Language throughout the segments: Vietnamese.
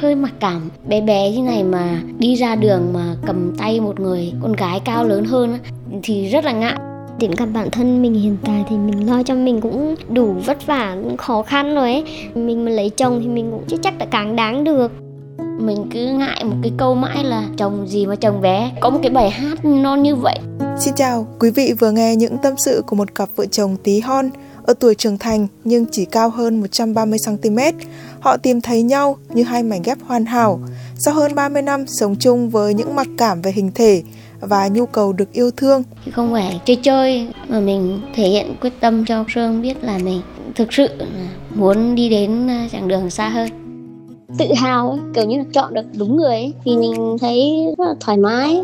hơi mặc cảm bé bé như này mà đi ra đường mà cầm tay một người con gái cao lớn hơn thì rất là ngại. Đến gặp bản thân mình hiện tại thì mình lo cho mình cũng đủ vất vả cũng khó khăn rồi ấy. Mình mà lấy chồng thì mình cũng chưa chắc đã càng đáng được. Mình cứ ngại một cái câu mãi là chồng gì mà chồng bé. Có một cái bài hát nó như vậy. Xin chào, quý vị vừa nghe những tâm sự của một cặp vợ chồng tí hon ở tuổi trưởng thành nhưng chỉ cao hơn 130cm. Họ tìm thấy nhau như hai mảnh ghép hoàn hảo sau hơn 30 năm sống chung với những mặc cảm về hình thể và nhu cầu được yêu thương. Không phải chơi chơi mà mình thể hiện quyết tâm cho Sương biết là mình thực sự muốn đi đến chặng đường xa hơn tự hào ấy, kiểu như là chọn được đúng người ấy, thì mình thấy rất là thoải mái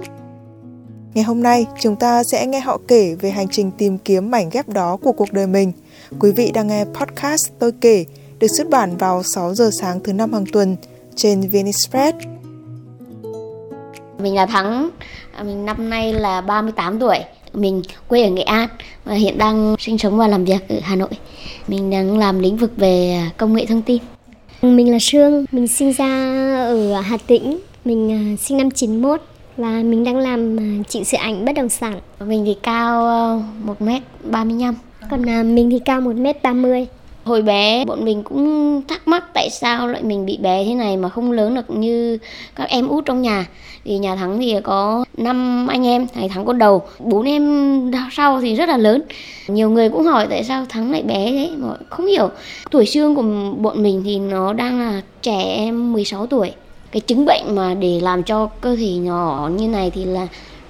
Ngày hôm nay, chúng ta sẽ nghe họ kể về hành trình tìm kiếm mảnh ghép đó của cuộc đời mình. Quý vị đang nghe podcast Tôi kể, được xuất bản vào 6 giờ sáng thứ năm hàng tuần trên Venice Mình là Thắng, mình năm nay là 38 tuổi. Mình quê ở Nghệ An và hiện đang sinh sống và làm việc ở Hà Nội. Mình đang làm lĩnh vực về công nghệ thông tin. Mình là Sương, mình sinh ra ở Hà Tĩnh, mình à, sinh năm 91 và mình đang làm à, chị sửa ảnh bất động sản. Mình thì cao ờ, 1m35. Còn à, mình thì cao 1m30. Hồi bé bọn mình cũng thắc mắc tại sao lại mình bị bé thế này mà không lớn được như các em út trong nhà. Vì nhà Thắng thì có 5 anh em, thầy Thắng con đầu, bốn em sau thì rất là lớn. Nhiều người cũng hỏi tại sao Thắng lại bé thế mà không hiểu. Tuổi xương của bọn mình thì nó đang là trẻ em 16 tuổi. Cái chứng bệnh mà để làm cho cơ thể nhỏ như này thì là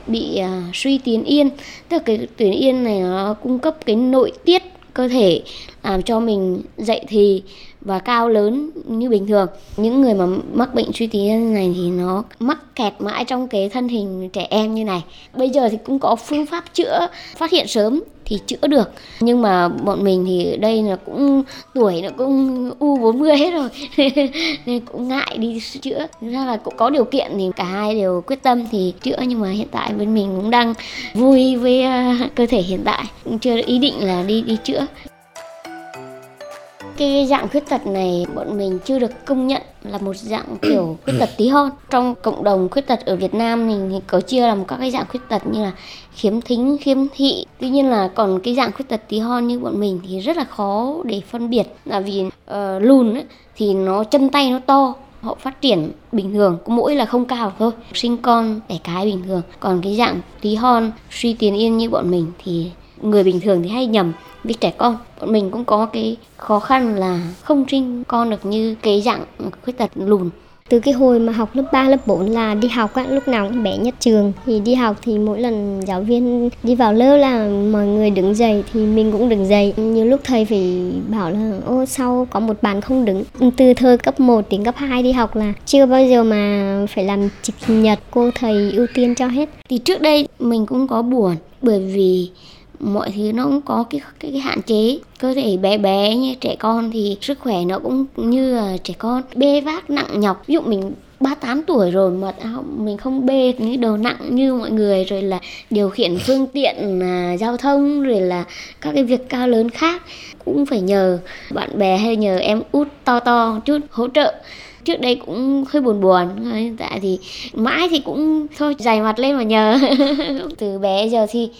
bị à, suy tuyến yên. Tức là cái tuyến yên này nó cung cấp cái nội tiết cơ thể làm cho mình dậy thì và cao lớn như bình thường. Những người mà mắc bệnh suy tuyến này thì nó mắc kẹt mãi trong cái thân hình trẻ em như này. Bây giờ thì cũng có phương pháp chữa, phát hiện sớm thì chữa được. Nhưng mà bọn mình thì đây là cũng tuổi nó cũng u 40 hết rồi, nên cũng ngại đi chữa. Ra là cũng có điều kiện thì cả hai đều quyết tâm thì chữa, nhưng mà hiện tại bên mình cũng đang vui với à, cơ thể hiện tại. Cũng chưa ý định là đi đi chữa cái dạng khuyết tật này bọn mình chưa được công nhận là một dạng kiểu khuyết tật tí hon. Trong cộng đồng khuyết tật ở Việt Nam mình thì có chia làm các cái dạng khuyết tật như là khiếm thính khiếm thị. Tuy nhiên là còn cái dạng khuyết tật tí hon như bọn mình thì rất là khó để phân biệt. Là vì uh, lùn ấy, thì nó chân tay nó to họ phát triển bình thường có mỗi là không cao thôi sinh con đẻ cái bình thường. Còn cái dạng tí hon suy tiến yên như bọn mình thì người bình thường thì hay nhầm với trẻ con bọn mình cũng có cái khó khăn là không sinh con được như cái dạng khuyết tật lùn. Từ cái hồi mà học lớp 3, lớp 4 là đi học á, lúc nào cũng bé nhất trường. Thì đi học thì mỗi lần giáo viên đi vào lớp là mọi người đứng dậy thì mình cũng đứng dậy. Nhiều lúc thầy phải bảo là ô sau có một bàn không đứng? Từ thời cấp 1 đến cấp 2 đi học là chưa bao giờ mà phải làm trực nhật cô thầy ưu tiên cho hết. Thì trước đây mình cũng có buồn bởi vì mọi thứ nó cũng có cái, cái cái hạn chế. Cơ thể bé bé như trẻ con thì sức khỏe nó cũng như là trẻ con bê vác nặng nhọc. Ví dụ mình 38 tuổi rồi mà mình không bê những đồ nặng như mọi người rồi là điều khiển phương tiện à, giao thông rồi là các cái việc cao lớn khác cũng phải nhờ bạn bè hay nhờ em út to to chút hỗ trợ trước đây cũng hơi buồn buồn hiện tại dạ thì mãi thì cũng thôi dày mặt lên mà nhờ. Từ bé giờ thì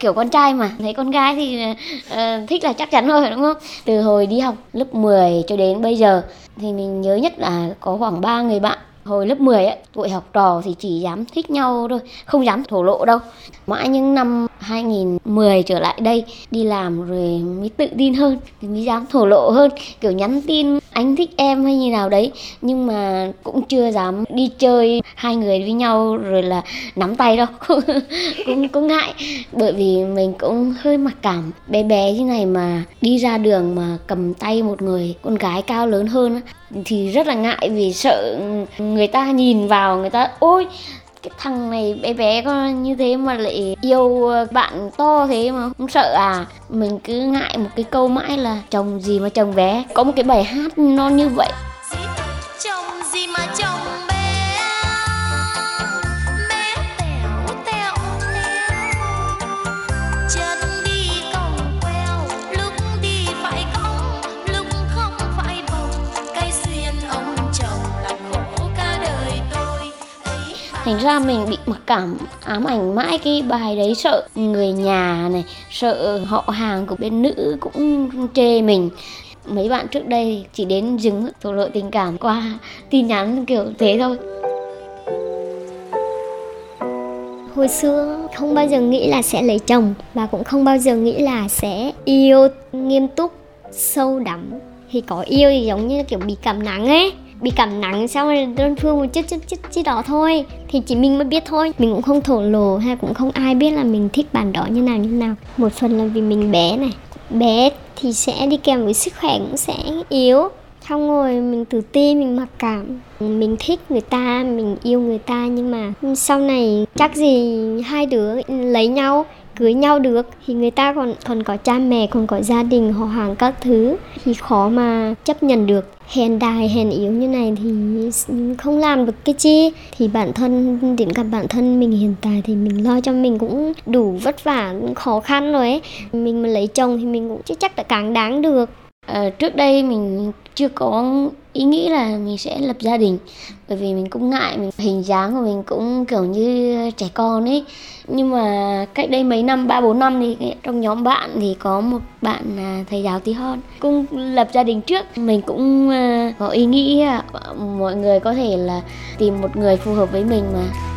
kiểu con trai mà thấy con gái thì uh, thích là chắc chắn rồi đúng không? Từ hồi đi học lớp 10 cho đến bây giờ thì mình nhớ nhất là có khoảng ba người bạn hồi lớp 10 ấy, tụi học trò thì chỉ dám thích nhau thôi, không dám thổ lộ đâu. Mãi những năm 2010 trở lại đây đi làm rồi mới tự tin hơn, thì mới dám thổ lộ hơn, kiểu nhắn tin anh thích em hay như nào đấy, nhưng mà cũng chưa dám đi chơi hai người với nhau rồi là nắm tay đâu, cũng cũng ngại, bởi vì mình cũng hơi mặc cảm. Bé bé như này mà đi ra đường mà cầm tay một người con gái cao lớn hơn thì rất là ngại vì sợ người ta nhìn vào, người ta, ôi, cái thằng này bé bé con như thế mà lại yêu bạn to thế mà không sợ à? Mình cứ ngại một cái câu mãi là chồng gì mà chồng bé? Có một cái bài hát nó như vậy. Thành ra mình bị mặc cảm ám ảnh mãi cái bài đấy, sợ người nhà này, sợ họ hàng của bên nữ cũng chê mình. Mấy bạn trước đây chỉ đến dừng thổ lộ tình cảm qua tin nhắn kiểu thế thôi. Hồi xưa không bao giờ nghĩ là sẽ lấy chồng và cũng không bao giờ nghĩ là sẽ yêu nghiêm túc, sâu đậm thì có yêu thì giống như kiểu bị cảm nắng ấy bị cảm nắng xong rồi đơn phương một chút chút chút chút đó thôi. Thì chỉ mình mới biết thôi. Mình cũng không thổ lộ hay cũng không ai biết là mình thích bạn đó như nào như nào. Một phần là vì mình bé này. Bé thì sẽ đi kèm với sức khỏe cũng sẽ yếu. Xong rồi mình tự ti, mình mặc cảm. Mình thích người ta, mình yêu người ta. Nhưng mà sau này chắc gì hai đứa lấy nhau cưới nhau được thì người ta còn còn có cha mẹ còn có gia đình họ hàng các thứ thì khó mà chấp nhận được. Hèn đài hèn yếu như này thì không làm được cái chi. Thì bản thân đến gặp bản thân mình hiện tại thì mình lo cho mình cũng đủ vất vả khó khăn rồi ấy. Mình mà lấy chồng thì mình cũng chưa chắc đã càng đáng được. À, trước đây mình chưa có ý nghĩ là mình sẽ lập gia đình. Bởi vì mình cũng ngại, mình hình dáng của mình cũng kiểu như trẻ con ấy. Nhưng mà cách đây mấy năm, ba bốn năm thì trong nhóm bạn thì có một bạn là thầy giáo tí hon. Cũng lập gia đình trước. Mình cũng à, có ý nghĩ mọi người có thể là tìm một người phù hợp với mình mà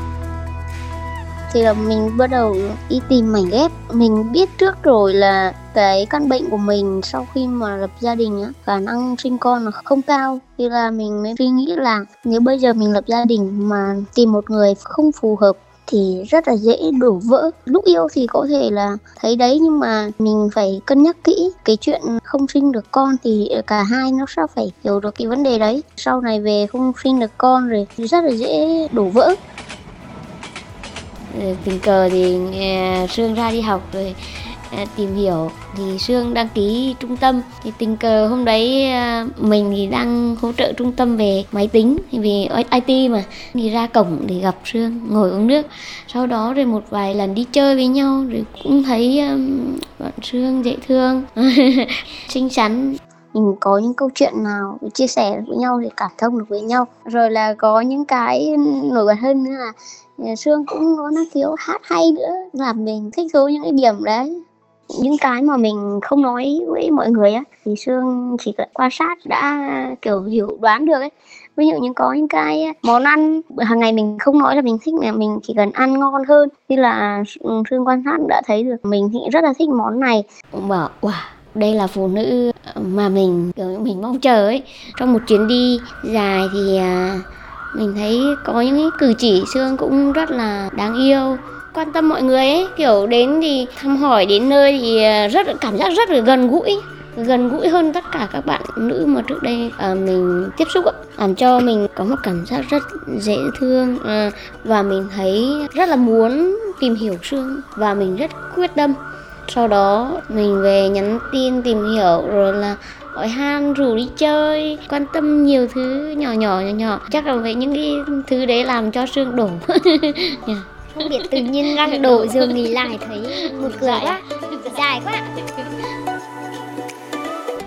thì là mình bắt đầu đi tìm mảnh ghép. Mình biết trước rồi là cái căn bệnh của mình sau khi mà lập gia đình á, khả năng sinh con là không cao. Thì là mình mới suy nghĩ là nếu bây giờ mình lập gia đình mà tìm một người không phù hợp thì rất là dễ đổ vỡ. Lúc yêu thì có thể là thấy đấy, nhưng mà mình phải cân nhắc kỹ cái chuyện không sinh được con thì cả hai nó sẽ phải hiểu được cái vấn đề đấy. Sau này về không sinh được con rồi thì rất là dễ đổ vỡ. Ờ, tình cờ thì ờ, Sương ra đi học rồi ờ, tìm hiểu. Thì Sương đăng ký trung tâm. Thì tình cờ hôm đấy mình thì đang hỗ trợ trung tâm về máy tính, vì IT mà. Thì ra cổng để gặp Sương, ngồi uống nước. Sau đó rồi một vài lần đi chơi với nhau, rồi cũng thấy bạn Sương dễ thương, xinh xắn mình có những câu chuyện nào chia sẻ với nhau để cảm thông được với nhau. Rồi là có những cái nổi bật hơn nữa là ờ, Sương cũng có năng khiếu hát hay nữa, làm mình thích thú những cái điểm đấy. Những cái mà mình không nói với mọi người á, thì Sương chỉ cần quan sát đã, kiểu, hiểu đoán được ấy. Ví dụ như có những cái món ăn hàng ngày mình không nói là mình thích mà mình chỉ cần ăn ngon hơn. Như là ừ, Sương quan sát đã thấy được mình thì rất là thích món này. Mà wow đây là phụ nữ ờ, mà mình kiểu mình mong chờ ấy. Trong một chuyến đi dài thì à, mình thấy có những cử chỉ xương cũng rất là đáng yêu quan tâm mọi người ấy. Kiểu đến thì thăm hỏi đến nơi thì à, rất cảm giác rất là gần gũi gần gũi hơn tất cả các bạn nữ mà trước đây à, mình tiếp xúc làm cho mình có một cảm giác rất dễ thương à, và mình thấy rất là muốn tìm hiểu xương và mình rất quyết tâm sau đó mình về nhắn tin tìm hiểu rồi là hỏi han rủ đi chơi quan tâm nhiều thứ nhỏ nhỏ nhỏ nhỏ. Chắc là vậy những cái thứ đấy làm cho xương đổ. Không biết tự nhiên răng đổ rồi nghỉ lại thấy một cười quá. Dài quá.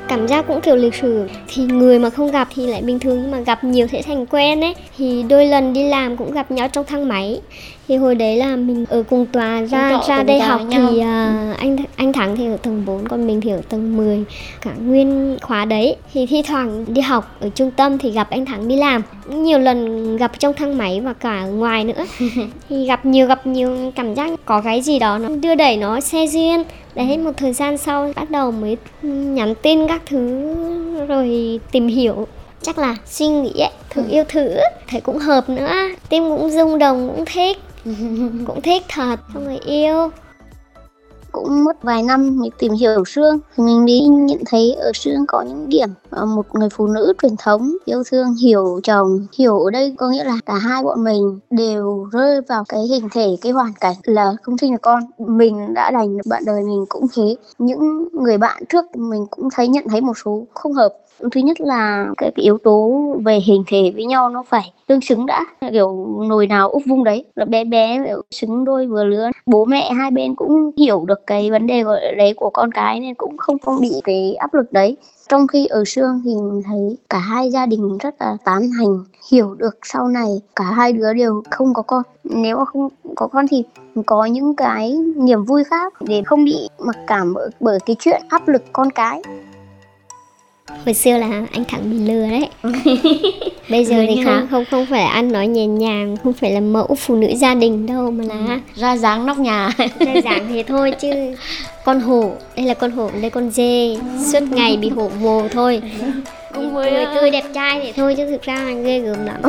Cảm giác cũng kiểu lịch sử. Thì người mà không gặp thì lại bình thường nhưng mà gặp nhiều sẽ thành quen ấy. Thì đôi lần đi làm cũng gặp nhau trong thang máy. Thì hồi đấy là mình ở cùng tòa ra ra đây học thì uh, anh anh thắng thì ở tầng 4 còn mình thì ở tầng 10 cả nguyên khóa đấy thì thi thoảng đi học ở trung tâm thì gặp anh thắng đi làm. Nhiều lần gặp trong thang máy và cả ngoài nữa. Thì gặp nhiều gặp nhiều cảm giác có cái gì đó nó đưa đẩy nó xe duyên đấy một thời gian sau bắt đầu mới nhắn tin các thứ rồi tìm hiểu. Chắc là suy nghĩ ấy thử yêu thử thấy cũng hợp nữa. Tim cũng rung động cũng thích. Cũng thích thật. Xong rồi yêu cũng mất vài năm mình tìm hiểu Sương. Thì mình đi nhận thấy ở Sương có những điểm một người phụ nữ truyền thống, yêu thương, hiểu chồng, hiểu ở đây có nghĩa là cả hai bọn mình đều rơi vào cái hình thể, cái hoàn cảnh là không sinh được con. Mình đã đành bạn đời mình cũng thế. Những người bạn trước mình cũng thấy nhận thấy một số không hợp thứ nhất là cái, cái yếu tố về hình thể với nhau nó phải tương xứng đã. Kiểu nồi nào úp vung đấy là bé bé xứng đôi vừa lứa. Bố mẹ hai bên cũng hiểu được cái vấn đề của đấy của con cái nên cũng không không bị cái áp lực đấy. Trong khi ở xương thì mình thấy cả hai gia đình rất là tán thành hiểu được sau này cả hai đứa đều không có con. Nếu mà không có con thì có những cái niềm vui khác để không bị mặc cảm bởi, bởi cái chuyện áp lực con cái hồi xưa là anh thẳng bị lừa đấy. Bây giờ thì không không không phải ăn nói nhẹ nhàng không phải là mẫu phụ nữ gia đình đâu mà là ừ. ra dáng nóc nhà. Ra dáng thế thôi chứ. Con hổ đây là con hổ đây con dê. Suốt ngày bị hổ vồ thôi. Cũng với người tươi đẹp trai thì thôi chứ thực ra là ghê gớm lắm.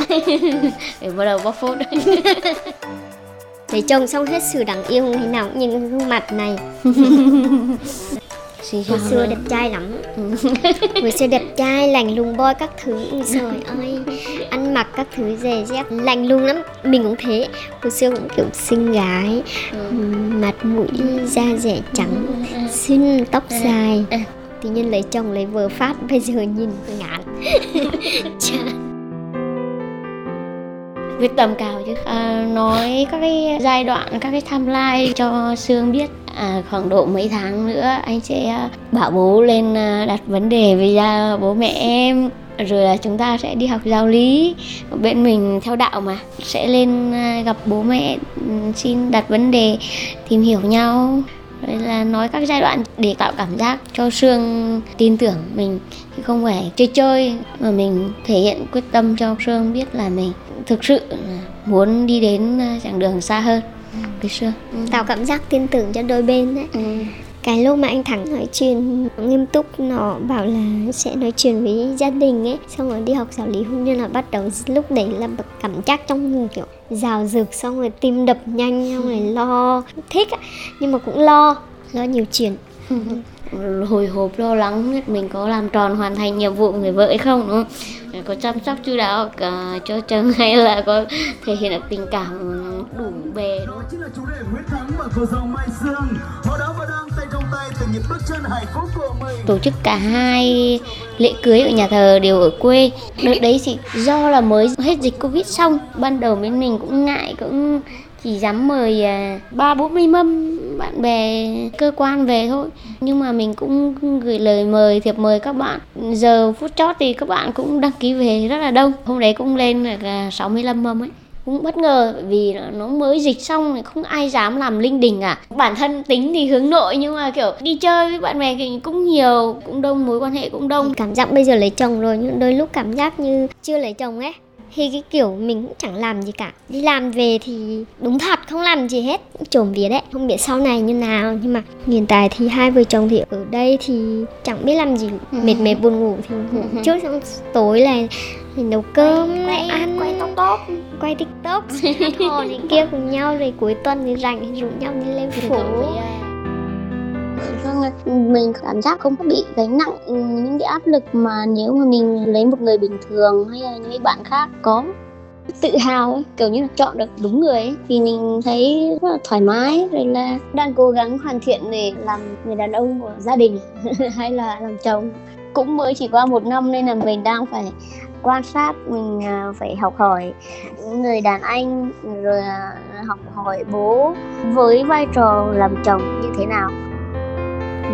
Để bắt đầu bóc phốt. Lấy chồng xong hết sự đáng yêu ngày nào cũng nhìn gương mặt này hồi xưa đẹp trai lắm. Hồi xưa đẹp trai lành lùng boy các thứ. Trời ơi. Ăn mặc các thứ dè dép lành lùng lắm. Mình cũng thế. Hồi xưa cũng kiểu xinh gái. Ừ. mặt mũi da rẻ trắng. Xinh tóc dài. Tự nhiên lấy chồng lấy vợ phát bây giờ nhìn ngán. Quyết tâm cao chứ. À, nói các cái giai đoạn các cái timeline cho sương biết à, khoảng độ mấy tháng nữa anh sẽ à, bảo bố lên à, đặt vấn đề về gia à, bố mẹ em. Rồi là chúng ta sẽ đi học giáo lý. Bên mình theo đạo mà sẽ lên gặp bố mẹ ừ, xin đặt vấn đề tìm hiểu nhau. Rồi là nói các giai đoạn để tạo cảm giác cho Sương tin tưởng mình thì không phải chơi chơi mà mình thể hiện quyết tâm cho Sương biết là mình thực sự muốn đi đến chặng đường xa hơn với Sương ừ. tạo cảm giác tin tưởng cho đôi bên đấy. Ừ. cái lúc mà anh thắng nói chuyện nghiêm túc nó bảo là sẽ nói chuyện với gia đình ấy. Xong rồi đi học giáo lý hôn nhân là bắt đầu lúc đấy là cảm giác trong người kiểu rào rực xong rồi tim đập nhanh xong rồi lo. Thích nhưng mà cũng lo lo nhiều chuyện. Hồi hộp lo lắng mình có làm tròn hoàn thành nhiệm vụ người vợ hay không đúng không có chăm sóc chu đáo cả cho chồng hay là có thể hiện được tình cảm đủ bề đúng tổ chức cả hai lễ cưới ở nhà thờ đều ở quê. Đợt đấy thì do là mới hết dịch covid xong ban đầu bên mình cũng ngại cũng chỉ dám mời à, ba, bốn mươi mâm bạn bè cơ quan về thôi. Nhưng mà mình cũng gửi lời mời, thiệp mời các bạn. Giờ phút chót thì các bạn cũng đăng ký về rất là đông. Hôm đấy cũng lên là 65 mâm ấy. Cũng bất ngờ vì nó mới dịch xong thì không ai dám làm linh đình à bản thân tính thì hướng nội nhưng mà, kiểu, đi chơi với bạn bè thì cũng nhiều, cũng đông, mối quan hệ cũng đông. Cảm giác bây giờ lấy chồng rồi nhưng đôi lúc cảm giác như chưa lấy chồng ấy thì cái kiểu mình cũng chẳng làm gì cả. Đi làm về thì đúng thật không làm gì hết. Trộm vía đấy không biết sau này như nào. Nhưng mà hiện tại thì hai vợ chồng thì ở đây thì chẳng biết làm gì. Ừ. mệt mệt buồn ngủ thì ngủ ừ. trước xong tối là nấu cơm quay, ăn. quay tiktok. Quay tiktok hò này kia cùng nhau rồi cuối tuần thì rảnh thì rủ nhau đi lên phố vâng mình cảm giác không bị gánh nặng ừ, những cái áp lực mà nếu mà mình lấy một người bình thường hay là những bạn khác có tự hào ấy, kiểu như là chọn được đúng người ấy, thì mình thấy rất là thoải mái rồi là đang cố gắng hoàn thiện để làm người đàn ông của gia đình hay là làm chồng. Cũng mới chỉ qua một năm nên là mình đang phải quan sát mình à, phải học hỏi người đàn anh rồi à, học hỏi bố với vai trò làm chồng như thế nào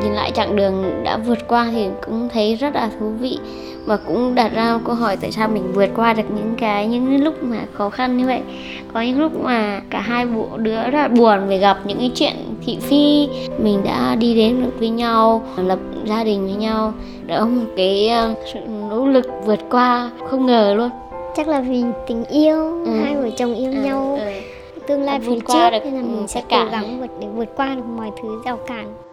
nhìn lại chặng đường đã vượt qua thì cũng thấy rất là thú vị. Và cũng đặt ra câu hỏi tại sao mình vượt qua được những cái những lúc mà khó khăn như vậy. Có những lúc mà cả hai bộ đứa rất là buồn về gặp những cái chuyện thị phi. Mình đã đi đến được với nhau lập gia đình với nhau. Đó một cái ờ, sự nỗ lực vượt qua không ngờ luôn. Chắc là vì tình yêu ừ. hai vợ chồng yêu ừ, ừ. nhau tương lai phía trước nên là mình sẽ cố gắng vượt để vượt qua được mọi thứ rào cản